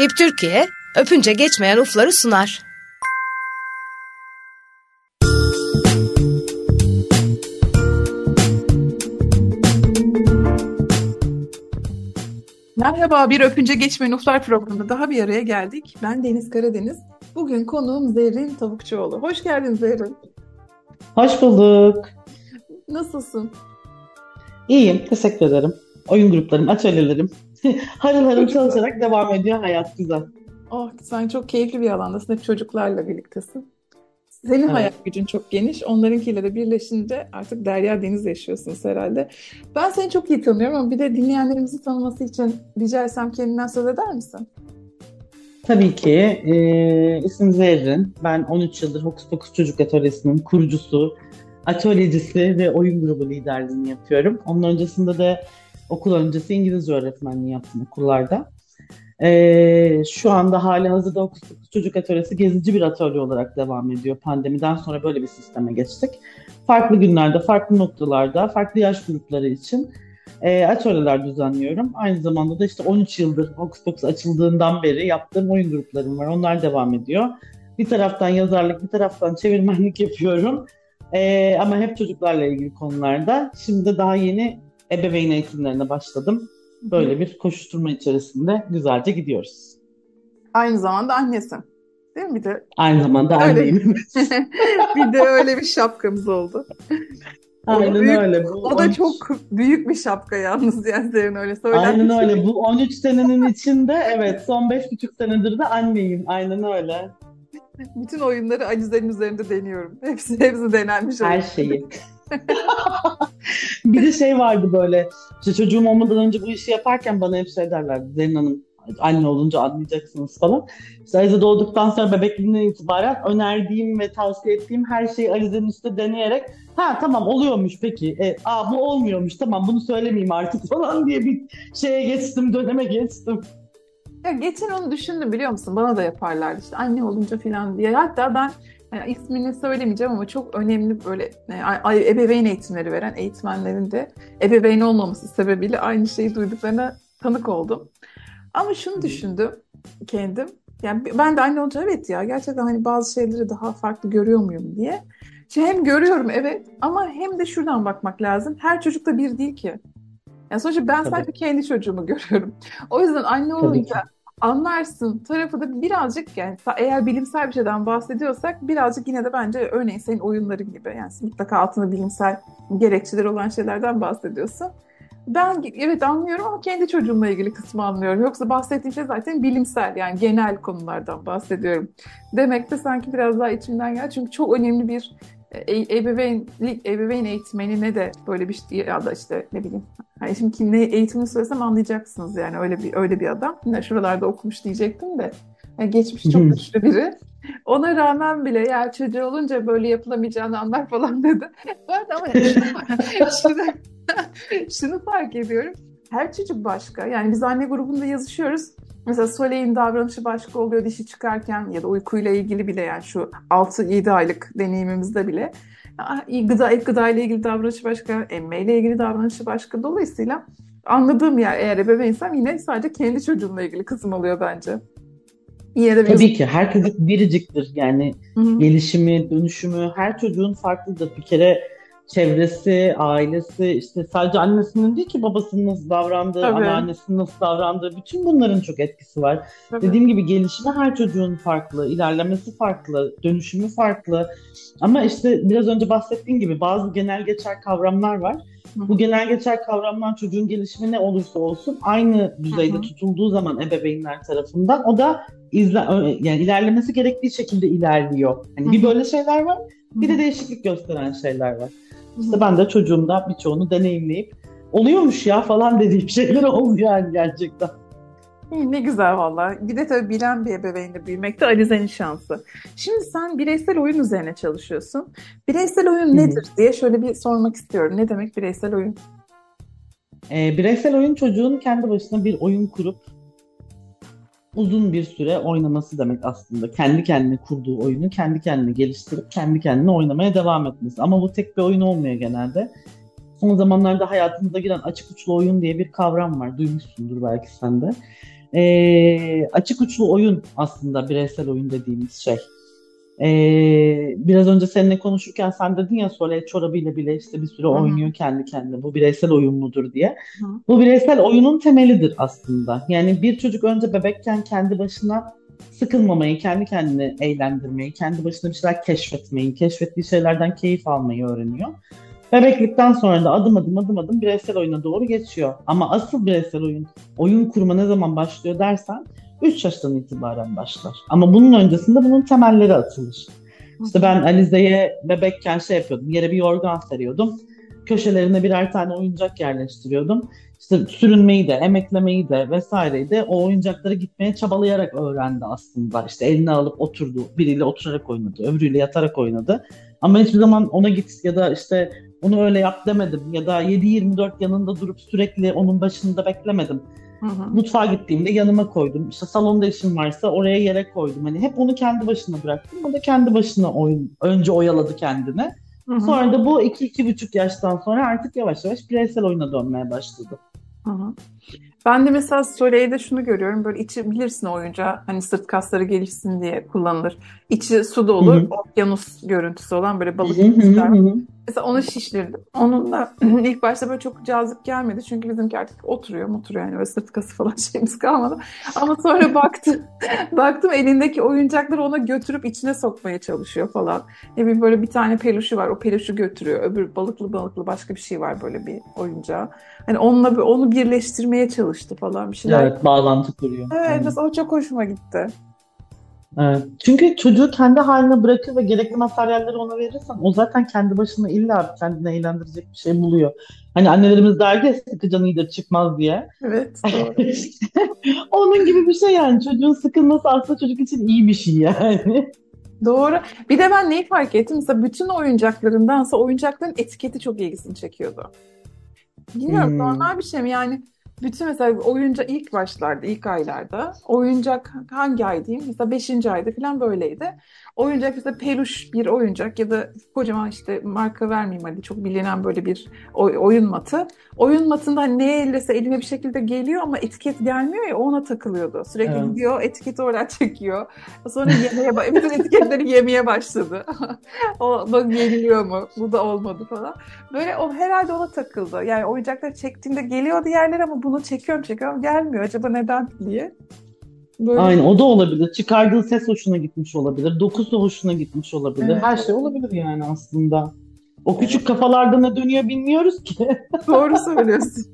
HIP Türkiye, öpünce geçmeyen ufları sunar. Merhaba, bir Öpünce Geçmeyen Uflar programında daha bir araya geldik. Ben Deniz Karadeniz. Bugün konuğum Zerrin Tavukçuoğlu. Hoş geldin Zerrin. Hoş bulduk. Nasılsın? İyiyim, teşekkür ederim. Oyun gruplarım, atölyelerim, harıl harıl çalışarak devam ediyor hayat güzel. Oh, sen çok keyifli bir alandasın. Hep çocuklarla birliktesin. Senin Evet. hayat gücün çok geniş. Onlarınkiyle de birleşince artık derya deniz yaşıyorsunuz herhalde. Ben seni çok iyi tanıyorum ama bir de dinleyenlerimizi tanıması için rica etsem kendinden söz eder misin? Tabii ki. E, isim Zerrin. Ben 13 yıldır Hokus Pokus Çocuk Atölyesi'nin kurucusu, atölyecisi ve oyun grubu liderliğini yapıyorum. Onun öncesinde de okul öncesi İngilizce öğretmenliği yaptım okullarda. E, şu anda hali hazırda Çocuk Atölyesi gezici bir atölye olarak devam ediyor. Pandemiden sonra böyle bir sisteme geçtik. Farklı günlerde, farklı noktalarda, farklı yaş grupları için e, atölyeler düzenliyorum. Aynı zamanda da işte 13 yıldır Pokus açıldığından beri yaptığım oyun gruplarım var. Onlar devam ediyor. Bir taraftan yazarlık, bir taraftan çevirmenlik yapıyorum. E, ama hep çocuklarla ilgili konularda. Şimdi daha yeni ebeveyn eğitimlerine başladım. Böyle bir koşuşturma içerisinde güzelce gidiyoruz. Aynı zamanda annesin. Değil mi? Bir de Aynı zamanda anneyim. bir de öyle bir şapkamız oldu. Aynen büyük- öyle. Bu O da 13 çok büyük bir şapka yalnız yani senin öyle söyler Aynen öyle. Bu 13 senenin içinde evet son 5,5 senedir de anneyim. Aynen öyle. Bütün oyunları Alize'nin üzerinde deniyorum. Hepsi hepsi denenmiş. Her şeyi. bir de şey vardı böyle. İşte çocuğum olmadan önce bu işi yaparken bana hep şey derlerdi. Zerrin Hanım anne olunca anlayacaksınız falan. İşte Alize doğduktan sonra bebekliğinden itibaren önerdiğim ve tavsiye ettiğim her şeyi Alize'nin üstünde deneyerek ha tamam oluyormuş peki. E, aa bu olmuyormuş tamam bunu söylemeyeyim artık falan diye bir şeye geçtim döneme geçtim. Ya geçen onu düşündüm biliyor musun? Bana da yaparlardı işte anne olunca falan diye. Hatta ben yani ismini söylemeyeceğim ama çok önemli böyle e, ebeveyn eğitimleri veren eğitmenlerin de ebeveyn olmaması sebebiyle aynı şeyi duyduklarına tanık oldum. Ama şunu düşündüm kendim. Yani ben de anne olunca evet ya gerçekten hani bazı şeyleri daha farklı görüyor muyum diye. Şimdi hem görüyorum evet ama hem de şuradan bakmak lazım. Her çocuk da bir değil ki. Yani sonuçta ben Tabii. sadece kendi çocuğumu görüyorum. O yüzden anne olunca anlarsın tarafı da birazcık yani eğer bilimsel bir şeyden bahsediyorsak birazcık yine de bence örneğin senin oyunları gibi yani mutlaka altında bilimsel gerekçeleri olan şeylerden bahsediyorsun. Ben evet anlıyorum ama kendi çocuğumla ilgili kısmı anlıyorum. Yoksa bahsettiğim şey zaten bilimsel yani genel konulardan bahsediyorum. Demek de sanki biraz daha içimden geldi. Çünkü çok önemli bir e- ebeveynlik, ebeveyn eğitmenine de böyle bir şey ya da işte ne bileyim. Hani şimdi kim ne eğitimini söylesem anlayacaksınız yani öyle bir öyle bir adam. Yine şuralarda okumuş diyecektim de. Yani geçmiş çok güçlü biri. Ona rağmen bile ya çocuğu olunca böyle yapılamayacağını anlar falan dedi. De ama şunu, şunu fark ediyorum. Her çocuk başka. Yani biz anne grubunda yazışıyoruz. Mesela Soleil'in davranışı başka oluyor dişi çıkarken ya da uykuyla ilgili bile yani şu 6-7 aylık deneyimimizde bile. Gıda, ek gıda ile ilgili davranışı başka, emme ile ilgili davranışı başka. Dolayısıyla anladığım yer eğer ebeveynsem yine sadece kendi çocuğumla ilgili kısım oluyor bence. Yine de bir Tabii ki her çocuk biriciktir. Yani Hı hı. gelişimi, dönüşümü her çocuğun farklıdır. Bir kere çevresi, ailesi, işte sadece annesinin değil ki babasının nasıl davrandığı, Tabii. anneannesinin nasıl davrandığı, bütün bunların çok etkisi var. Tabii. Dediğim gibi gelişimi her çocuğun farklı, ilerlemesi farklı, dönüşümü farklı. Ama işte biraz önce bahsettiğim gibi bazı genel geçer kavramlar var. Bu genel geçer kavramlar çocuğun gelişimi ne olursa olsun aynı düzeyde tutulduğu zaman ebeveynler tarafından o da izle, yani ilerlemesi gerektiği şekilde ilerliyor. Hani bir böyle şeyler var, bir de değişiklik gösteren şeyler var. İşte ben de çocuğumda birçoğunu deneyimleyip oluyormuş ya falan dediğim şeyler oldu yani gerçekten. İyi, Ne güzel valla. Bir de tabii bilen bir ebeveynle büyümek de Alize'nin şansı. Şimdi sen bireysel oyun üzerine çalışıyorsun. Bireysel oyun nedir diye şöyle bir sormak istiyorum. Ne demek bireysel oyun? Ee, bireysel oyun çocuğun kendi başına bir oyun kurup uzun bir süre oynaması demek aslında. Kendi kendine kurduğu oyunu kendi kendine geliştirip kendi kendine oynamaya devam etmesi. Ama bu tek bir oyun olmuyor genelde. Son zamanlarda hayatımıza giren açık uçlu oyun diye bir kavram var. Duymuşsundur belki sen de. e, açık uçlu oyun aslında bireysel oyun dediğimiz şey. E, biraz önce seninle konuşurken sen dedin ya Sole çorabıyla bile işte bir süre Hı hı. oynuyor kendi kendine. Bu bireysel oyun mudur diye. Hı. Bu bireysel oyunun temelidir aslında. Yani bir çocuk önce bebekken kendi başına sıkılmamayı, kendi kendini eğlendirmeyi, kendi başına bir şeyler keşfetmeyi, keşfettiği şeylerden keyif almayı öğreniyor. Bebeklikten sonra da adım adım adım adım bireysel oyuna doğru geçiyor. Ama asıl bireysel oyun, oyun kurma ne zaman başlıyor dersen 3 yaştan itibaren başlar. Ama bunun öncesinde bunun temelleri atılır. İşte ben Alize'ye bebekken şey yapıyordum, yere bir yorgan seriyordum. Köşelerine birer tane oyuncak yerleştiriyordum. İşte sürünmeyi de, emeklemeyi de vesaireyi de o oyuncaklara gitmeye çabalayarak öğrendi aslında. İşte eline alıp oturdu, biriyle oturarak oynadı, öbürüyle yatarak oynadı. Ama hiçbir zaman ona git ya da işte onu öyle yap demedim ya da 7-24 yanında durup sürekli onun başında beklemedim. Hı hı. Mutfağa gittiğimde yanıma koydum. İşte salonda işim varsa oraya yere koydum. Hani hep onu kendi başına bıraktım. O da kendi başına oyun, önce oyaladı kendini. Hı hı. Sonra da bu 2-2,5 yaştan sonra artık yavaş yavaş bireysel oyuna dönmeye başladı. Hı hı. Ben de mesela Soleil'de şunu görüyorum. Böyle içi bilirsin oyuncağı hani sırt kasları gelişsin diye kullanılır. İçi su dolu, Hı hı. okyanus görüntüsü olan böyle balık Hı hı gibi ister. hı hı. Mesela onu şişirdim. Onun da ilk başta böyle çok cazip gelmedi. Çünkü bizimki artık oturuyor oturuyor yani böyle sırt kası falan şeyimiz kalmadı. Ama sonra baktım baktım elindeki oyuncakları ona götürüp içine sokmaya çalışıyor falan. Ne bileyim böyle bir tane peluşu var o peluşu götürüyor. Öbür balıklı balıklı başka bir şey var böyle bir oyuncağı. Hani onunla bir- onu birleştirmeye çalıştı falan bir şeyler. Evet, bağlantı kuruyor. Evet, Aynen. mesela o çok hoşuma gitti. Evet. Çünkü çocuğu kendi haline bırakır ve gerekli materyalleri ona verirsen o zaten kendi başına illa kendini eğlendirecek bir şey buluyor. Hani annelerimiz derdi ya sıkı canı iyidir çıkmaz diye. Evet. Onun gibi bir şey yani. Çocuğun sıkılması aslında çocuk için iyi bir şey yani. Doğru. Bir de ben neyi fark ettim? Mesela bütün oyuncaklarındansa oyuncakların etiketi çok ilgisini çekiyordu. Bilmiyorum Hmm. normal bir şey mi? Yani bütün mesela oyuncak ilk başlarda, ilk aylarda oyuncak hangi ay diyeyim? Mesela 5. ayda falan böyleydi. Oyuncak mesela peluş bir oyuncak ya da kocaman işte marka vermeyeyim hadi çok bilinen böyle bir oy- oyun matı. Oyun matında hani ne ellese eline bir şekilde geliyor ama etiket gelmiyor ya ona takılıyordu. Sürekli Evet. gidiyor etiketi oradan çekiyor. Sonra yemeye, bütün etiketleri yemeye başladı. o bak yeniliyor mu? Bu da olmadı falan. Böyle o herhalde ona takıldı. Yani oyuncakları çektiğinde geliyor diğerler ama bunu çekiyorum çekiyorum gelmiyor. Acaba neden diye. Böyle Aynen o da olabilir. Çıkardığı ses hoşuna gitmiş olabilir. Dokusu hoşuna gitmiş olabilir. Evet. Her şey olabilir yani aslında. O küçük kafalarda ne dönüyor bilmiyoruz ki. Doğru söylüyorsun.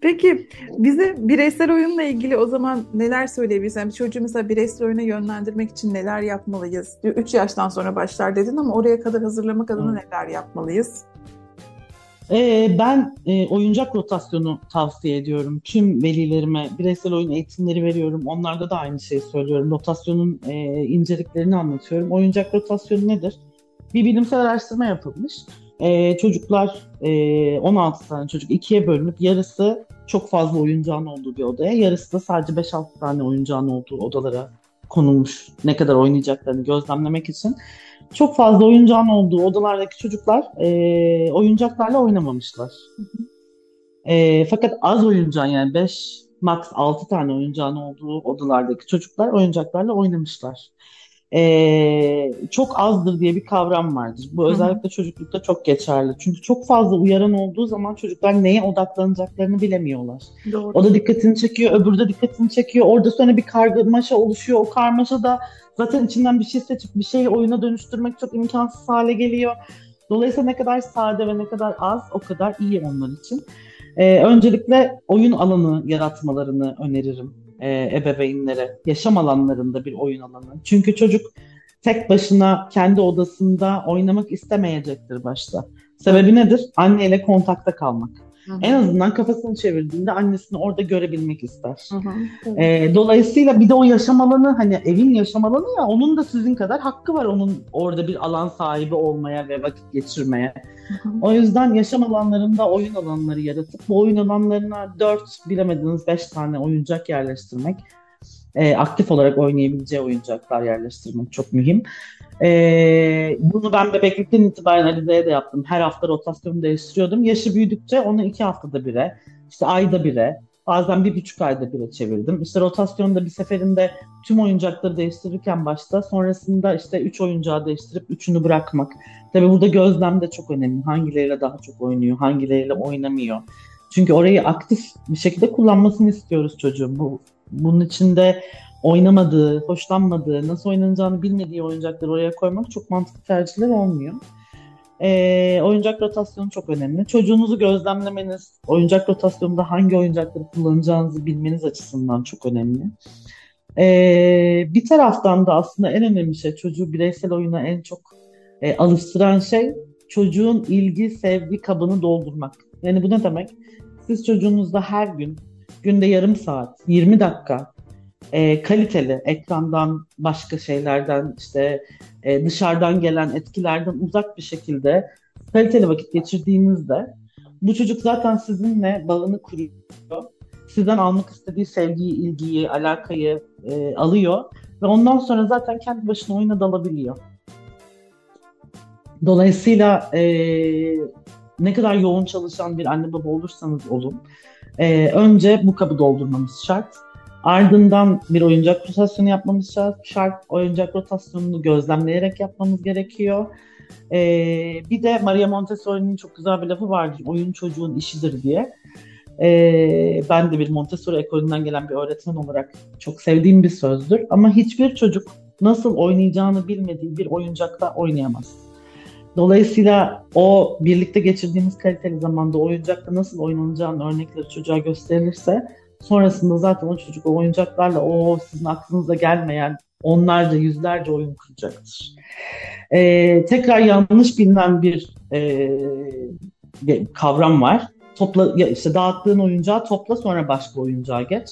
Peki bize bireysel oyunla ilgili o zaman neler söyleyebilirsin? Yani çocuğu mesela bireysel oyuna yönlendirmek için neler yapmalıyız? 3 yaştan sonra başlar dedin ama oraya kadar hazırlamak adına neler yapmalıyız? Ee, ben e, oyuncak rotasyonu tavsiye ediyorum. Tüm velilerime bireysel oyun eğitimleri veriyorum. Onlarda da aynı şeyi söylüyorum. Rotasyonun e, inceliklerini anlatıyorum. Oyuncak rotasyonu nedir? Bir bilimsel araştırma yapılmış. E, çocuklar, e, 16 tane çocuk ikiye bölünüp yarısı çok fazla oyuncağın olduğu bir odaya, yarısı da sadece 5-6 tane oyuncağın olduğu odalara konulmuş. Ne kadar oynayacaklarını gözlemlemek için. Çok fazla oyuncağın olduğu odalardaki çocuklar e, oyuncaklarla oynamamışlar. E, fakat az oyuncağın yani 5 max 6 tane oyuncağın olduğu odalardaki çocuklar oyuncaklarla oynamışlar. E, çok azdır diye bir kavram vardır. Bu Hı hı. özellikle çocuklukta çok geçerli. Çünkü çok fazla uyaran olduğu zaman çocuklar neye odaklanacaklarını bilemiyorlar. Doğru. O da dikkatini çekiyor, öbürü de dikkatini çekiyor. Orada sonra bir karmaşa oluşuyor. O karmaşa da zaten içinden bir şey seçip bir şeyi oyuna dönüştürmek çok imkansız hale geliyor. Dolayısıyla ne kadar sade ve ne kadar az o kadar iyi onlar için. Ee, öncelikle oyun alanı yaratmalarını öneririm e, ebeveynlere. Yaşam alanlarında bir oyun alanı. Çünkü çocuk tek başına kendi odasında oynamak istemeyecektir başta. Sebebi nedir? Anneyle kontakta kalmak. Hı hı. En azından kafasını çevirdiğinde annesini orada görebilmek ister. Ee, dolayısıyla bir de o yaşam alanı hani evin yaşam alanı ya onun da sizin kadar hakkı var onun orada bir alan sahibi olmaya ve vakit geçirmeye. Hı hı. O yüzden yaşam alanlarında oyun alanları yaratıp bu oyun alanlarına 4 bilemediniz 5 tane oyuncak yerleştirmek e, aktif olarak oynayabileceği oyuncaklar yerleştirmek çok mühim. E, bunu ben bebeklikten itibaren Alize'ye de yaptım. Her hafta rotasyon değiştiriyordum. Yaşı büyüdükçe onu iki haftada bire, işte ayda bire, Bazen bir buçuk ayda bire çevirdim. İşte rotasyonda bir seferinde tüm oyuncakları değiştirirken başta sonrasında işte üç oyuncağı değiştirip üçünü bırakmak. Tabii burada gözlem de çok önemli. Hangileriyle daha çok oynuyor, hangileriyle oynamıyor. Çünkü orayı aktif bir şekilde kullanmasını istiyoruz çocuğun. Bu, bunun içinde oynamadığı, hoşlanmadığı, nasıl oynanacağını bilmediği oyuncakları oraya koymak çok mantıklı tercihler olmuyor. E, oyuncak rotasyonu çok önemli. Çocuğunuzu gözlemlemeniz, oyuncak rotasyonunda hangi oyuncakları kullanacağınızı bilmeniz açısından çok önemli. E, bir taraftan da aslında en önemli şey çocuğu bireysel oyuna en çok e, alıştıran şey çocuğun ilgi, sevgi kabını doldurmak. Yani bu ne demek? Siz çocuğunuzda her gün, günde yarım saat, 20 dakika e, kaliteli ekrandan başka şeylerden işte e, dışarıdan gelen etkilerden uzak bir şekilde kaliteli vakit geçirdiğinizde bu çocuk zaten sizinle bağını kuruyor. Sizden almak istediği sevgiyi, ilgiyi, alakayı e, alıyor ve ondan sonra zaten kendi başına oyuna dalabiliyor. Dolayısıyla e, ne kadar yoğun çalışan bir anne baba olursanız olun, e, önce bu kabı doldurmamız şart. Ardından bir oyuncak rotasyonu yapmamız şart. Oyuncak rotasyonunu gözlemleyerek yapmamız gerekiyor. Ee, bir de Maria Montessori'nin çok güzel bir lafı vardır. Oyun çocuğun işidir diye. Ee, ben de bir Montessori ekolünden gelen bir öğretmen olarak çok sevdiğim bir sözdür. Ama hiçbir çocuk nasıl oynayacağını bilmediği bir oyuncakla oynayamaz. Dolayısıyla o birlikte geçirdiğimiz kaliteli zamanda oyuncakla nasıl oynanacağını örnekleri çocuğa gösterilirse Sonrasında zaten o çocuk o oyuncaklarla o sizin aklınıza gelmeyen onlarca yüzlerce oyun kuracaktır. Ee, tekrar yanlış bilinen bir e, kavram var. Topla, ya işte dağıttığın oyuncağı topla sonra başka oyuncağa geç.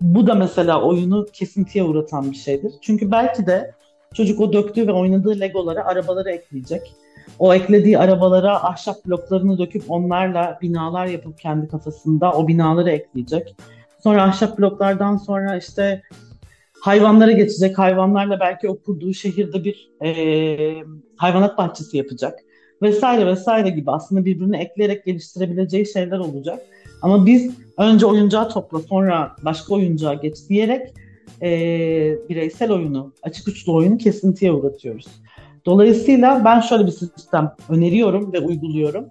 Bu da mesela oyunu kesintiye uğratan bir şeydir. Çünkü belki de çocuk o döktüğü ve oynadığı legolara arabaları ekleyecek. O eklediği arabalara ahşap bloklarını döküp onlarla binalar yapıp kendi kafasında o binaları ekleyecek. Sonra ahşap bloklardan sonra işte hayvanlara geçecek. Hayvanlarla belki o şehirde bir e, hayvanat bahçesi yapacak. Vesaire vesaire gibi aslında birbirine ekleyerek geliştirebileceği şeyler olacak. Ama biz önce oyuncağı topla sonra başka oyuncağa geç diyerek e, bireysel oyunu, açık uçlu oyunu kesintiye uğratıyoruz. Dolayısıyla ben şöyle bir sistem öneriyorum ve uyguluyorum.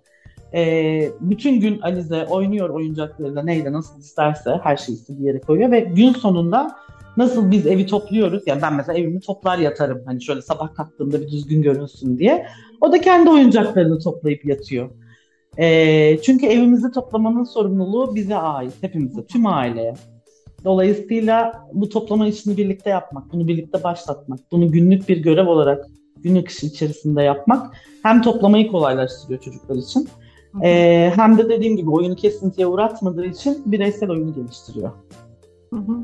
E, bütün gün Alize oynuyor oyuncaklarıyla neyle nasıl isterse her şeyi istediği yere koyuyor ve gün sonunda nasıl biz evi topluyoruz yani ben mesela evimi toplar yatarım hani şöyle sabah kalktığımda bir düzgün görünsün diye o da kendi oyuncaklarını toplayıp yatıyor. E, çünkü evimizi toplamanın sorumluluğu bize ait hepimize tüm aileye. Dolayısıyla bu toplama işini birlikte yapmak, bunu birlikte başlatmak, bunu günlük bir görev olarak günlük iş içerisinde yapmak hem toplamayı kolaylaştırıyor çocuklar için ee, hem de dediğim gibi oyunu kesintiye uğratmadığı için bireysel oyunu geliştiriyor. Hı hı.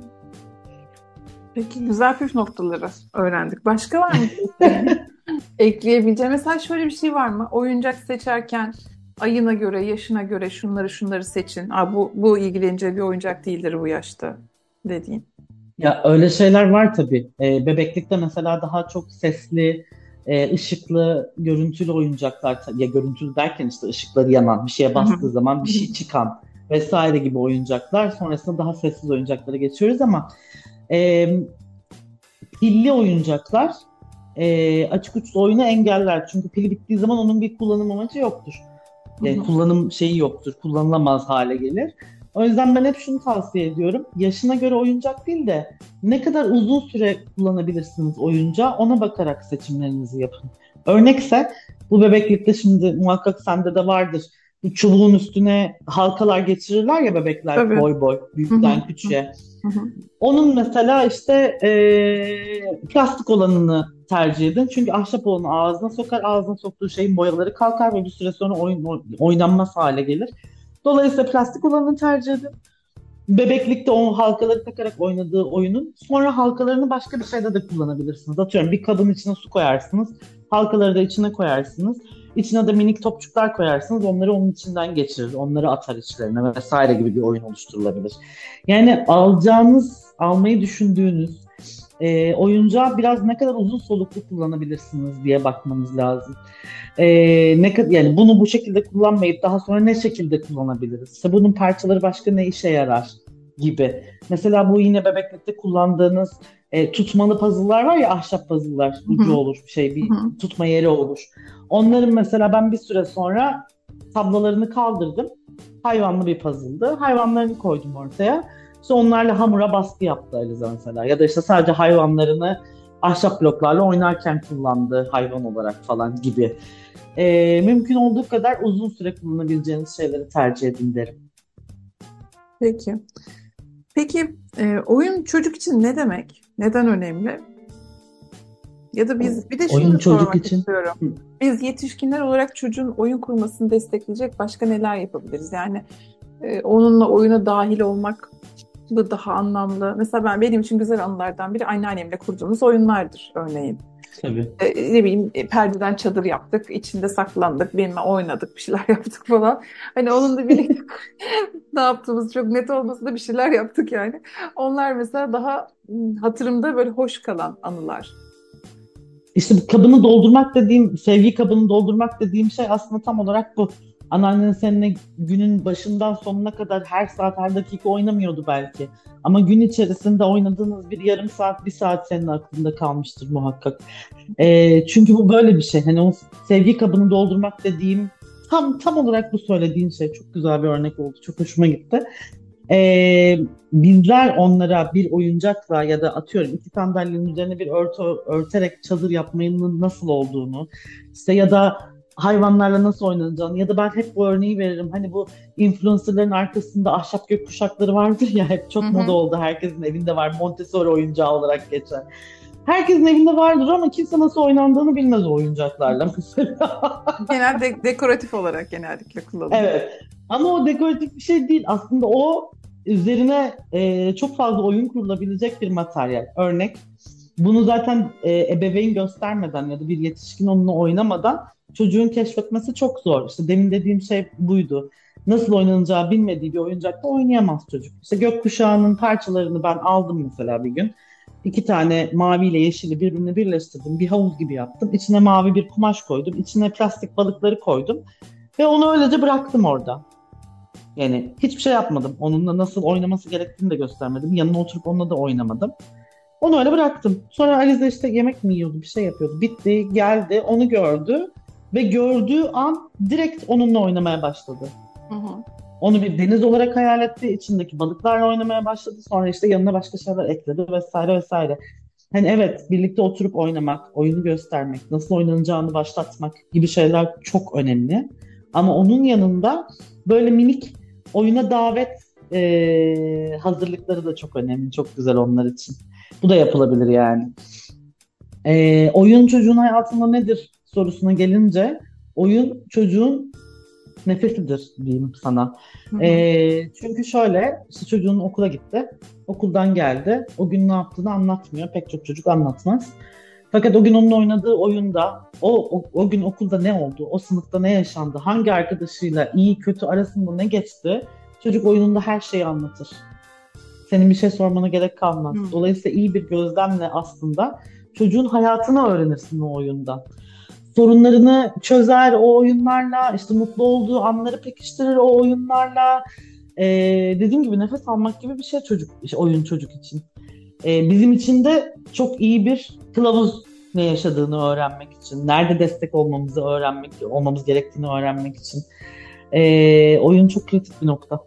Peki güzel püf noktaları öğrendik. Başka var mı? Ekleyebileceğim. Mesela şöyle bir şey var mı? Oyuncak seçerken ayına göre, yaşına göre şunları şunları seçin. Aa, bu, bu ilgileneceği bir oyuncak değildir bu yaşta dediğin. Ya öyle şeyler var tabii. Ee, bebeklikte mesela daha çok sesli, e, ışıklı, görüntülü oyuncaklar ya görüntülü derken işte ışıkları yanan, bir şeye bastığı zaman bir şey çıkan vesaire gibi oyuncaklar. Sonrasında daha sessiz oyuncaklara geçiyoruz ama e, pilli oyuncaklar e, açık uçlu oyunu engeller. Çünkü pili bittiği zaman onun bir kullanım amacı yoktur. E, kullanım şeyi yoktur, kullanılamaz hale gelir. O yüzden ben hep şunu tavsiye ediyorum. Yaşına göre oyuncak değil de ne kadar uzun süre kullanabilirsiniz oyuncağı ona bakarak seçimlerinizi yapın. Örnekse bu bebeklikte şimdi muhakkak sende de vardır. Bu çubuğun üstüne halkalar geçirirler ya bebekler Tabii. boy boy büyükten küçüğe. Onun mesela işte e, plastik olanını tercih edin. Çünkü ahşap olanı ağzına sokar. Ağzına soktuğu şeyin boyaları kalkar ve bir süre sonra oyun, oynanmaz hale gelir. Dolayısıyla plastik olanı tercih edin. Bebeklikte o halkaları takarak oynadığı oyunun sonra halkalarını başka bir şeyde de kullanabilirsiniz. Atıyorum bir kabın içine su koyarsınız. Halkaları da içine koyarsınız. İçine de minik topçuklar koyarsınız. Onları onun içinden geçirir. Onları atar içlerine vesaire gibi bir oyun oluşturulabilir. Yani alacağınız, almayı düşündüğünüz e, oyuncağı biraz ne kadar uzun soluklu kullanabilirsiniz diye bakmanız lazım. E, ne kadar yani bunu bu şekilde kullanmayıp daha sonra ne şekilde kullanabiliriz? İşte bunun parçaları başka ne işe yarar? gibi. Mesela bu yine bebeklikte kullandığınız e, tutmalı puzzle'lar var ya ahşap puzzle'lar ucu olur şey bir tutma yeri olur. Onların mesela ben bir süre sonra tablolarını kaldırdım. Hayvanlı bir puzzle'dı. Hayvanlarını koydum ortaya. İşte onlarla hamura baskı yaptı Alize mesela. Ya da işte sadece hayvanlarını ahşap bloklarla oynarken kullandığı hayvan olarak falan gibi. E, mümkün olduğu kadar uzun süre kullanabileceğiniz şeyleri tercih edin derim. Peki. Peki e, oyun çocuk için ne demek? Neden önemli? Ya da biz bir de şunu oyun sormak için. istiyorum. Biz yetişkinler olarak çocuğun oyun kurmasını destekleyecek başka neler yapabiliriz? Yani e, onunla oyuna dahil olmak bu daha anlamlı. Mesela ben benim için güzel anılardan biri anneannemle kurduğumuz oyunlardır örneğin. Tabii. E, ne bileyim e, perdeden çadır yaptık, içinde saklandık, benimle oynadık, bir şeyler yaptık falan. Hani onun da birlikte ne yaptığımız çok net olmasa da bir şeyler yaptık yani. Onlar mesela daha hatırımda böyle hoş kalan anılar. İşte bu kabını doldurmak dediğim, sevgi kabını doldurmak dediğim şey aslında tam olarak bu. Anneannen seninle günün başından sonuna kadar her saat her dakika oynamıyordu belki. Ama gün içerisinde oynadığınız bir yarım saat bir saat senin aklında kalmıştır muhakkak. E, çünkü bu böyle bir şey. Hani o sevgi kabını doldurmak dediğim tam tam olarak bu söylediğin şey. Çok güzel bir örnek oldu. Çok hoşuma gitti. E, bizler onlara bir oyuncakla ya da atıyorum iki sandalyenin üzerine bir örtü örterek çadır yapmanın nasıl olduğunu işte ya da hayvanlarla nasıl oynanacağını ya da ben hep bu örneği veririm. Hani bu influencerların arkasında ahşap gök kuşakları vardır ya hep çok Hı-hı. moda oldu. Herkesin evinde var. Montessori oyuncağı olarak geçer. Herkesin evinde vardır ama kimse nasıl oynandığını bilmez o oyuncaklarla mesela. Genelde dekoratif olarak genellikle kullanılıyor. Evet. Ama o dekoratif bir şey değil. Aslında o üzerine e, çok fazla oyun kurulabilecek bir materyal. Örnek bunu zaten e, ebeveyn göstermeden ya da bir yetişkin onunla oynamadan çocuğun keşfetmesi çok zor. İşte demin dediğim şey buydu. Nasıl oynanacağı bilmediği bir oyuncakla oynayamaz çocuk. İşte gökkuşağının parçalarını ben aldım mesela bir gün. İki tane mavi ile yeşili birbirine birleştirdim. Bir havuz gibi yaptım. İçine mavi bir kumaş koydum. İçine plastik balıkları koydum. Ve onu öylece bıraktım orada. Yani hiçbir şey yapmadım. Onunla nasıl oynaması gerektiğini de göstermedim. Yanına oturup onunla da oynamadım. Onu öyle bıraktım. Sonra Alize işte yemek mi yiyordu, bir şey yapıyordu. Bitti, geldi, onu gördü. Ve gördüğü an direkt onunla oynamaya başladı. Hı hı. Onu bir deniz olarak hayal etti. içindeki balıklarla oynamaya başladı. Sonra işte yanına başka şeyler ekledi vesaire vesaire. Hani evet birlikte oturup oynamak, oyunu göstermek, nasıl oynanacağını başlatmak gibi şeyler çok önemli. Ama onun yanında böyle minik oyuna davet e, hazırlıkları da çok önemli. Çok güzel onlar için. Bu da yapılabilir yani. E, oyun çocuğun hayatında nedir sorusuna gelince oyun çocuğun nefesidir diyeyim sana. E, çünkü şöyle işte çocuğun okula gitti. Okuldan geldi. O gün ne yaptığını anlatmıyor. Pek çok çocuk anlatmaz. Fakat o gün onun oynadığı oyunda o, o, o gün okulda ne oldu, o sınıfta ne yaşandı, hangi arkadaşıyla iyi kötü arasında ne geçti çocuk oyununda her şeyi anlatır. Senin bir şey sormana gerek kalmaz. Hmm. Dolayısıyla iyi bir gözlemle aslında çocuğun hayatını öğrenirsin o oyunda sorunlarını çözer o oyunlarla, işte mutlu olduğu anları pekiştirir o oyunlarla. Ee, dediğim gibi nefes almak gibi bir şey çocuk, oyun çocuk için. Ee, bizim için de çok iyi bir kılavuz ne yaşadığını öğrenmek için, nerede destek olmamızı öğrenmek, olmamız gerektiğini öğrenmek için. Ee, oyun çok kritik bir nokta.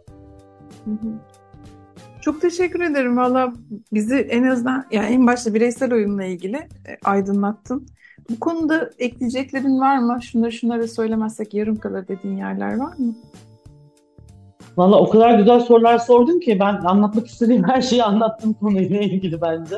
Çok teşekkür ederim. Valla bizi en azından yani en başta bireysel oyunla ilgili e, aydınlattın. Bu konuda ekleyeceklerin var mı? Şunları şunları söylemezsek yarım kalır dediğin yerler var mı? Valla o kadar güzel sorular sordun ki ben anlatmak istediğim her şeyi anlattım konuyla ilgili bence.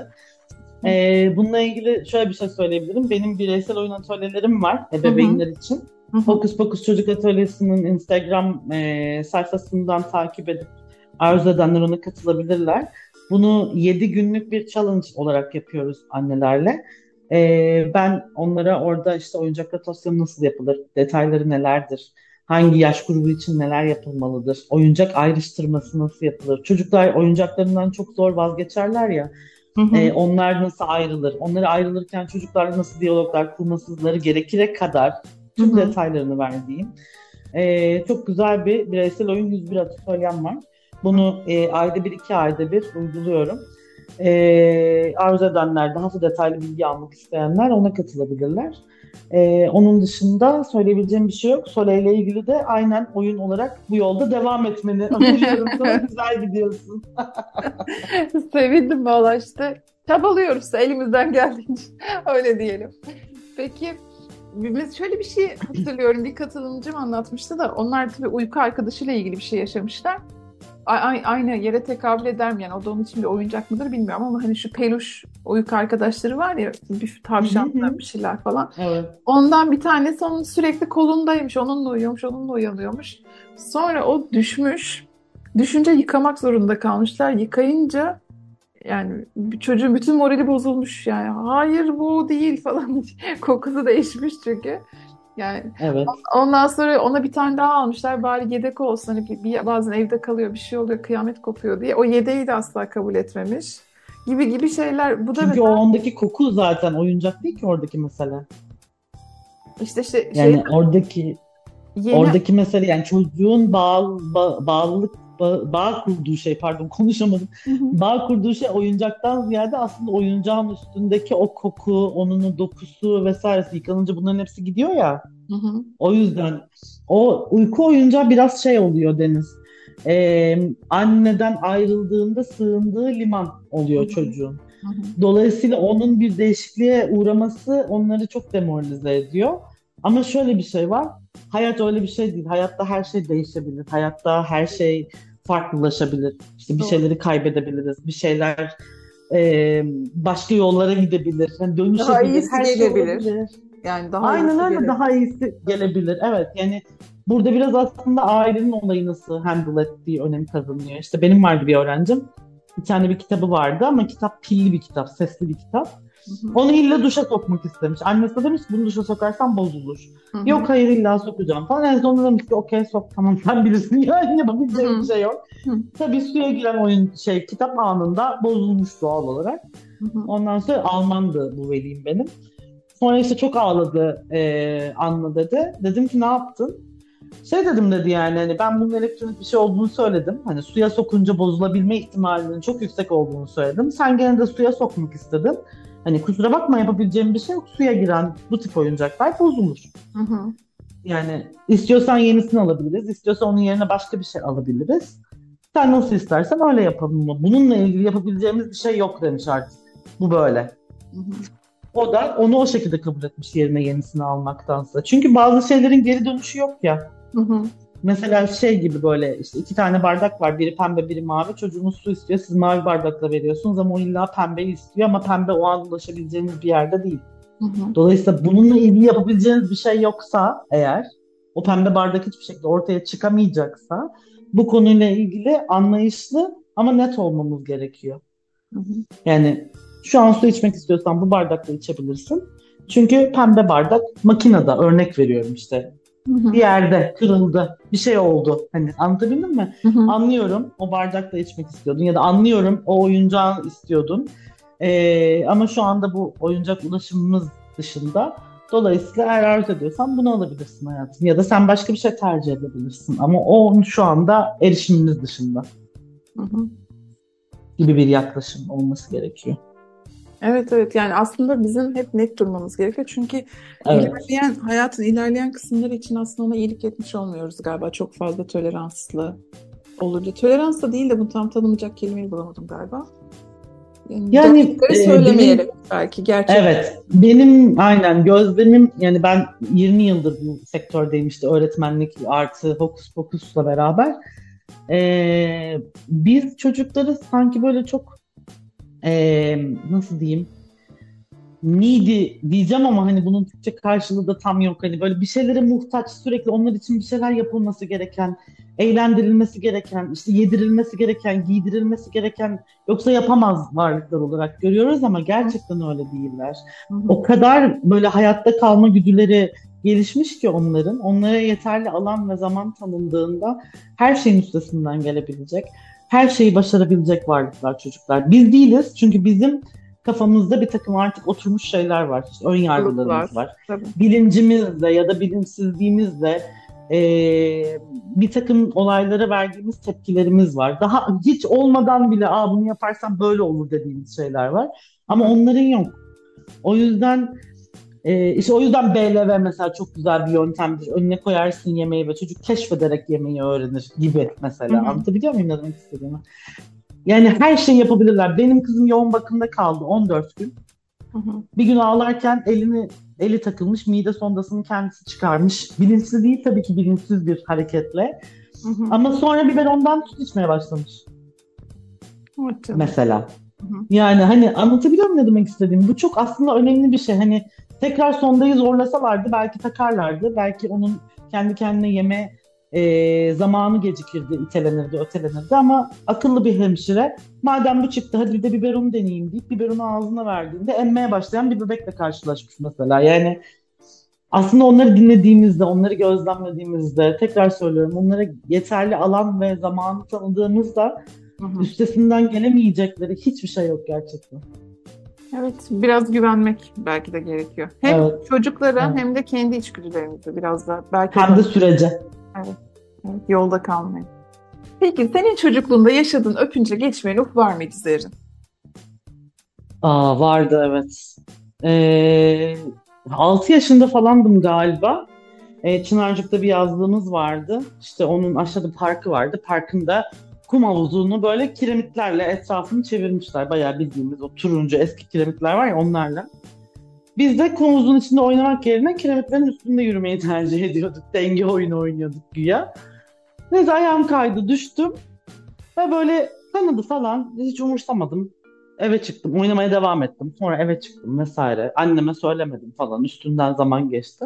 Ee, bununla ilgili şöyle bir şey söyleyebilirim. Benim bireysel oyun atölyelerim var ebeveynler Hı-hı. için. Fokus Fokus Çocuk Atölyesi'nin Instagram e, sayfasından takip edip arzu edenler ona katılabilirler. Bunu 7 günlük bir challenge olarak yapıyoruz annelerle. Ee, ben onlara orada işte oyuncak rotasyonu nasıl yapılır, detayları nelerdir, hangi yaş grubu için neler yapılmalıdır, oyuncak ayrıştırması nasıl yapılır. Çocuklar oyuncaklarından çok zor vazgeçerler ya. Hı hı. E, onlar nasıl ayrılır? Onları ayrılırken çocuklarla nasıl diyaloglar kurmasızları gerekire kadar tüm hı hı. detaylarını verdiğim. E, çok güzel bir bireysel oyun 101 atölyem var. Bunu e, ayda bir iki ayda bir uyguluyorum. E, arzu edenler, daha da detaylı bilgi almak isteyenler ona katılabilirler. E, onun dışında söyleyebileceğim bir şey yok. Sole ile ilgili de aynen oyun olarak bu yolda devam etmeni öneriyorum. Sana güzel gidiyorsun. Sevindim valla işte. Çabalıyoruz elimizden geldiğince. Öyle diyelim. Peki biz şöyle bir şey hatırlıyorum. Bir katılımcım anlatmıştı da onlar tabii uyku arkadaşıyla ilgili bir şey yaşamışlar. Aynı yere tekabül eder mi? Yani o da onun için bir oyuncak mıdır bilmiyorum ama hani şu peluş uyku arkadaşları var ya bir tavşanlar bir şeyler falan. Evet. Ondan bir tanesi onun sürekli kolundaymış. Onunla uyuyormuş, onunla uyanıyormuş. Sonra o düşmüş. Düşünce yıkamak zorunda kalmışlar. Yıkayınca yani çocuğun bütün morali bozulmuş yani. Hayır bu değil falan. Kokusu değişmiş çünkü. Yani evet. ondan sonra ona bir tane daha almışlar bari yedek olsun. Hani bir, bazen evde kalıyor bir şey oluyor kıyamet kopuyor diye. O yedeği de asla kabul etmemiş. Gibi gibi şeyler. Bu da Çünkü mesela... o ondaki koku zaten oyuncak değil ki oradaki mesele. İşte şey, yani şey, oradaki yeni... oradaki mesele yani çocuğun bağ, bağ, bağlılık bağ, bağ kurduğu şey pardon konuşamadım. bağ kurduğu şey oyuncaktan ziyade aslında oyuncağın üstündeki o koku, onun dokusu vesairesi yıkanınca bunların hepsi gidiyor ya. O yüzden o uyku oyuncağı biraz şey oluyor Deniz. Ee, anneden ayrıldığında sığındığı liman oluyor çocuğun. Dolayısıyla onun bir değişikliğe uğraması onları çok demoralize ediyor. Ama şöyle bir şey var. Hayat öyle bir şey değil. Hayatta her şey değişebilir. Hayatta her şey farklılaşabilir. İşte bir şeyleri kaybedebiliriz. Bir şeyler e, başka yollara gidebilir. Yani dönüşebilir. Daha iyisi her şey gelebilir. olabilir. Yani daha Aynen iyisi öyle gelir. daha iyisi gelebilir. Evet yani burada biraz aslında ailenin olayı nasıl handle ettiği önem kazanıyor. İşte benim vardı bir öğrencim. Bir tane bir kitabı vardı ama kitap pilli bir kitap, sesli bir kitap. Hı-hı. Onu illa duşa sokmak istemiş. Annesi de demiş bunu duşa sokarsan bozulur. Hı-hı. Yok hayır illa sokacağım falan. En sonunda demiş ki okey sok tamam sen bilirsin yani yapabileceğim Hı-hı. bir şey yok. Hı. Tabii suya giren oyun şey kitap anında bozulmuş doğal olarak. Hı-hı. Ondan sonra Almandı bu velim benim. Sonra işte çok ağladı e, Anna dedi. Dedim ki ne yaptın? Şey dedim dedi yani hani ben bunun elektronik bir şey olduğunu söyledim. Hani suya sokunca bozulabilme ihtimalinin çok yüksek olduğunu söyledim. Sen gene de suya sokmak istedin. Hani kusura bakma yapabileceğim bir şey yok. Suya giren bu tip oyuncaklar bozulur. Hı-hı. Yani istiyorsan yenisini alabiliriz. istiyorsan onun yerine başka bir şey alabiliriz. Sen nasıl istersen öyle yapalım? Bununla ilgili yapabileceğimiz bir şey yok demiş artık. Bu böyle. Hı-hı. O da onu o şekilde kabul etmiş yerine yenisini almaktansa. Çünkü bazı şeylerin geri dönüşü yok ya. Hı-hı. Mesela şey gibi böyle işte iki tane bardak var. Biri pembe biri mavi. Çocuğunuz su istiyor. Siz mavi bardakla veriyorsunuz ama o illa pembeyi istiyor ama pembe o an ulaşabileceğiniz bir yerde değil. Dolayısıyla bununla ilgili yapabileceğiniz bir şey yoksa eğer o pembe bardak hiçbir şekilde ortaya çıkamayacaksa bu konuyla ilgili anlayışlı ama net olmamız gerekiyor. Yani şu an su içmek istiyorsan bu bardakla içebilirsin. Çünkü pembe bardak makinede örnek veriyorum işte. Bir yerde kırıldı, bir şey oldu. Hani anlatabildim mi? Hı-hı. Anlıyorum o bardakla içmek istiyordun ya da anlıyorum o oyuncağı istiyordun. Ee, ama şu anda bu oyuncak ulaşımımız dışında. Dolayısıyla eğer arzu ediyorsan bunu alabilirsin hayatım. Ya da sen başka bir şey tercih edebilirsin. Ama o şu anda erişimimiz dışında Hı-hı. gibi bir yaklaşım olması gerekiyor. Evet evet yani aslında bizim hep net durmamız gerekiyor çünkü Evet. ilerleyen hayatın ilerleyen kısımları için aslında ona iyilik etmiş olmuyoruz galiba çok fazla toleranslı olunca. Tolerans da değil de bunu tam tanımlayacak kelimeyi bulamadım galiba. Yani, e, söylemeyelim belki gerçek. Evet. Benim aynen gözlemim yani ben 20 yıldır bu sektördeyim işte öğretmenlik artı hokus pokusla beraber. Ee, biz çocukları sanki böyle çok ee, nasıl diyeyim needy diyeceğim ama hani bunun Türkçe karşılığı da tam yok. Hani böyle bir şeylere muhtaç sürekli onlar için bir şeyler yapılması gereken, eğlendirilmesi gereken, işte yedirilmesi gereken, giydirilmesi gereken yoksa yapamaz varlıklar olarak görüyoruz ama gerçekten öyle değiller. O kadar böyle hayatta kalma güdüleri gelişmiş ki onların. Onlara yeterli alan ve zaman tanındığında her şeyin üstesinden gelebilecek, her şeyi başarabilecek varlıklar çocuklar. Biz değiliz çünkü bizim kafamızda bir takım artık oturmuş şeyler var. İşte ön yargılarımız Var. Tabii. Bilincimizle ya da bilinçsizliğimizle e, bir takım olaylara verdiğimiz tepkilerimiz var. Daha hiç olmadan bile Aa, bunu yaparsam böyle olur dediğimiz şeyler var. Ama onların yok. O yüzden e, işte o yüzden BLV mesela çok güzel bir yöntemdir. Önüne koyarsın yemeği ve çocuk keşfederek yemeği öğrenir gibi mesela. Hı hı. Anlatabiliyor muyum ne demek istediğimi? Yani her şeyi yapabilirler. Benim kızım yoğun bakımda kaldı 14 gün. Hı hı. Bir gün ağlarken elini eli takılmış, mide sondasını kendisi çıkarmış. Bilinçli değil tabii ki bilinçsiz bir hareketle. Hı hı. Ama sonra biberondan süt içmeye başlamış. Evet, Mesela. Hı hı. Yani hani anlatabiliyor muyum ne demek istediğimi? Bu çok aslında önemli bir şey. Hani tekrar sondayı zorlasalardı belki takarlardı. Belki onun kendi kendine yeme e, zamanı gecikirdi, itelenirdi, ötelenirdi ama akıllı bir hemşire madem bu çıktı hadi bir de biberonu deneyeyim deyip biberonu ağzına verdiğinde emmeye başlayan bir bebekle karşılaşmış mesela. Yani aslında onları dinlediğimizde, onları gözlemlediğimizde, tekrar söylüyorum, onlara yeterli alan ve zamanı tanıdığımızda hı hı. üstesinden gelemeyecekleri hiçbir şey yok gerçekten. Evet, biraz güvenmek belki de gerekiyor. Hem evet. çocuklara evet. hem de kendi içgüdülerimize biraz da belki hem de sürece. Evet. evet. Yolda kalmayın. Peki senin çocukluğunda yaşadığın öpünce geçmeyen uf var mıydı Zerrin? Aa vardı evet. Ee, 6 yaşında falandım galiba. Ee, Çınarcık'ta bir yazlığımız vardı. İşte onun aşağıda parkı vardı. Parkında kum havuzunu böyle kiremitlerle etrafını çevirmişler. Bayağı bildiğimiz o turuncu eski kiremitler var ya onlarla. Biz de kum havuzunun içinde oynamak yerine kiremitlerin üstünde yürümeyi tercih ediyorduk. Denge oyunu oynuyorduk güya. Neyse ayağım kaydı düştüm. Ve böyle kanadı falan hiç umursamadım. Eve çıktım oynamaya devam ettim. Sonra eve çıktım vesaire. Anneme söylemedim falan üstünden zaman geçti.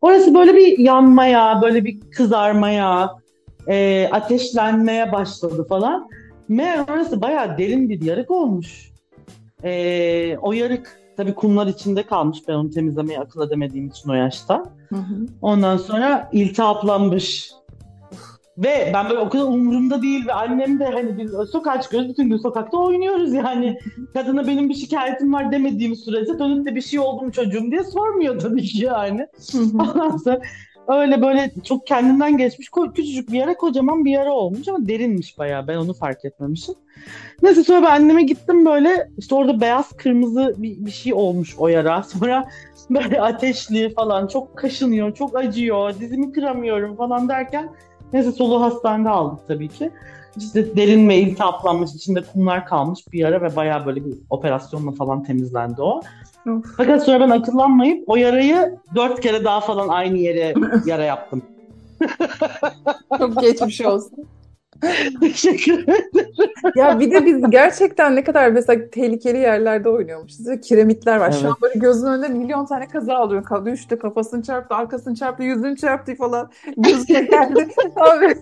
Orası böyle bir yanmaya, böyle bir kızarmaya, e, ateşlenmeye başladı falan. Meğer orası bayağı derin bir yarık olmuş. E, o yarık tabii kumlar içinde kalmış. Ben onu temizlemeye akıl edemediğim için o yaşta. Hı hı. Ondan sonra iltihaplanmış. Ve ben böyle o kadar umurumda değil ve annem de hani biz sokağa çıkıyoruz bütün gün sokakta oynuyoruz yani. Kadına benim bir şikayetim var demediğim sürece dönüp de bir şey oldu mu çocuğum diye sormuyor tabii ki yani. Ondan sonra öyle böyle çok kendinden geçmiş küçücük bir yere kocaman bir yara olmuş ama derinmiş bayağı ben onu fark etmemişim. Neyse sonra ben anneme gittim böyle işte orada beyaz kırmızı bir, bir şey olmuş o yara. Sonra böyle ateşli falan çok kaşınıyor çok acıyor dizimi kıramıyorum falan derken neyse soluğu hastanede aldık tabii ki. İşte derin ve iltihaplanmış içinde kumlar kalmış bir yara ve bayağı böyle bir operasyonla falan temizlendi o. Fakat sonra ben akıllanmayıp o yarayı dört kere daha falan aynı yere yara yaptım. Çok geçmiş olsun. Teşekkür ederim. Ya bir de biz gerçekten ne kadar mesela tehlikeli yerlerde oynuyormuşuz. Kiremitler var. Evet. Şu an böyle gözünün önünde milyon tane kaza alıyor. Düştü, kafasını çarptı, arkasını çarptı, yüzünü çarptı falan. Gözüne geldi. Abi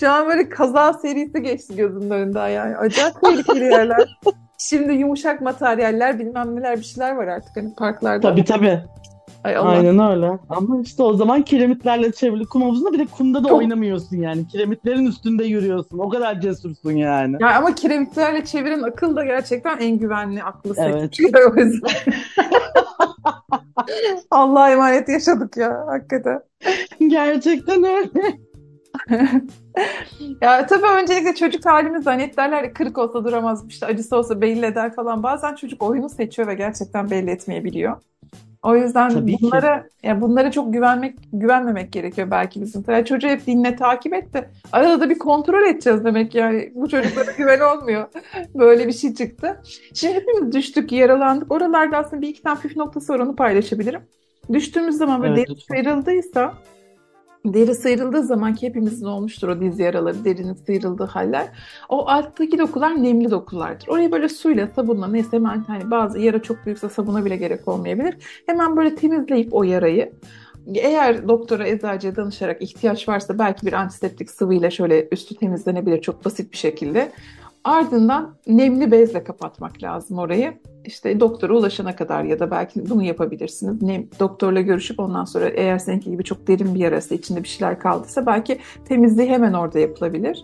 şu an böyle kaza serisi geçti gözümün önünde yani. Acayip tehlikeli yerler. Şimdi yumuşak materyaller bilmem neler bir şeyler var artık hani parklarda. Tabii tabii. Ay Allah. Aynen öyle. Ama işte o zaman kiremitlerle çevrili kum havuzunda bir de kumda da Çok... oynamıyorsun yani. Kiremitlerin üstünde yürüyorsun. O kadar cesursun yani. Ya ama kiremitlerle çeviren akıl da gerçekten en güvenli aklı evet. o yüzden. Allah'a emanet yaşadık ya hakikaten. Gerçekten öyle. ya tabii öncelikle çocuk halimiz hani derler ya kırık olsa duramaz işte acısı olsa belli eder falan. Bazen çocuk oyunu seçiyor ve gerçekten belli etmeyebiliyor. O yüzden Tabii bunlara ki. ya bunlara çok güvenmek güvenmemek gerekiyor belki bizim. Yani çocuğu hep dinle takip et de arada da bir kontrol edeceğiz demek yani. Bu çocuklara güven olmuyor. Böyle bir şey çıktı. Şimdi hepimiz düştük, yaralandık. Oralarda aslında bir iki tane püf noktası var onu paylaşabilirim. Düştüğümüz zaman böyle evet, deri sıyrıldıysa deri sıyrıldığı zaman ki hepimizin olmuştur o diz yaraları, derinin sıyrıldığı haller. O alttaki dokular nemli dokulardır. Orayı böyle suyla, sabunla neyse hemen hani bazı yara çok büyükse sabuna bile gerek olmayabilir. Hemen böyle temizleyip o yarayı eğer doktora, eczacıya danışarak ihtiyaç varsa belki bir antiseptik sıvıyla şöyle üstü temizlenebilir çok basit bir şekilde. Ardından nemli bezle kapatmak lazım orayı. İşte doktora ulaşana kadar ya da belki bunu yapabilirsiniz. Nem, doktorla görüşüp ondan sonra eğer seninki gibi çok derin bir yarası içinde bir şeyler kaldıysa belki temizliği hemen orada yapılabilir.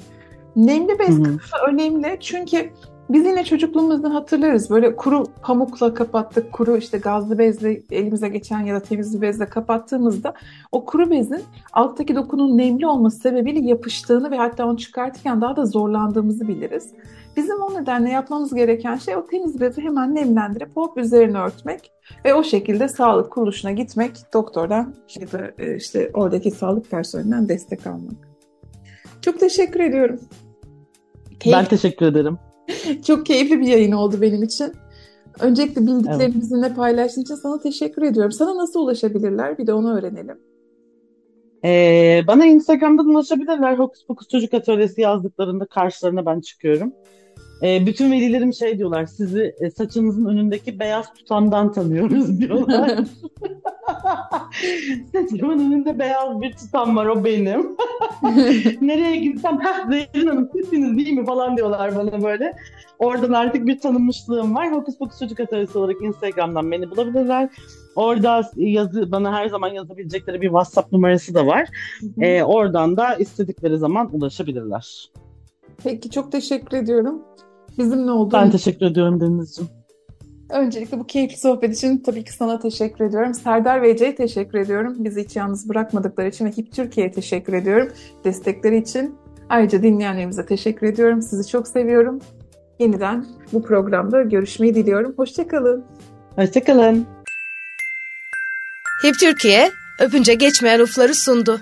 Nemli bez kısmı önemli çünkü Biz yine çocukluğumuzdan hatırlarız. Böyle kuru pamukla kapattık, kuru işte gazlı bezle elimize geçen ya da temiz bir bezle kapattığımızda o kuru bezin alttaki dokunun nemli olması sebebiyle yapıştığını ve hatta onu çıkartırken daha da zorlandığımızı biliriz. Bizim o nedenle yapmamız gereken şey o temiz bezi hemen nemlendirip hop üzerine örtmek ve o şekilde sağlık kuruluşuna gitmek, doktordan ya da e, işte oradaki sağlık personelinden destek almak. Çok teşekkür ediyorum. Keyif... Ben teşekkür ederim. Çok keyifli bir yayın oldu benim için. Öncelikle bildiklerini evet. bizimle paylaştığın için sana teşekkür ediyorum. Sana nasıl ulaşabilirler? Bir de onu öğrenelim. Ee, bana Instagram'dan ulaşabilirler. Hokus Pokus Çocuk Atölyesi yazdıklarında karşılarına ben çıkıyorum. Ee, bütün velilerim şey diyorlar, sizi e, saçınızın önündeki beyaz tutamdan tanıyoruz diyorlar. Saçımın önünde beyaz bir tutam var, o benim. Nereye gitsem, ha Zehrin Hanım sizsiniz değil mi falan diyorlar bana böyle. Oradan artık bir tanınmışlığım var. Hokus Pokus Çocuk Atölyesi olarak Instagram'dan beni bulabilirler. Orada yazı bana her zaman yazabilecekleri bir WhatsApp numarası da var. Ee, oradan da istedikleri zaman ulaşabilirler. Peki çok teşekkür ediyorum. Bizimle olduğun Ben teşekkür ediyorum Deniz'ciğim. Öncelikle bu keyifli sohbet için tabii ki sana teşekkür ediyorum. Serdar ve Ece'ye teşekkür ediyorum. Bizi hiç yalnız bırakmadıkları için ve HIP Türkiye'ye teşekkür ediyorum. Destekleri için. Ayrıca dinleyenlerimize teşekkür ediyorum. Sizi çok seviyorum. Yeniden bu programda görüşmeyi diliyorum. Hoşçakalın. Hoşçakalın. HIP Türkiye öpünce geçmeyen ufları sundu.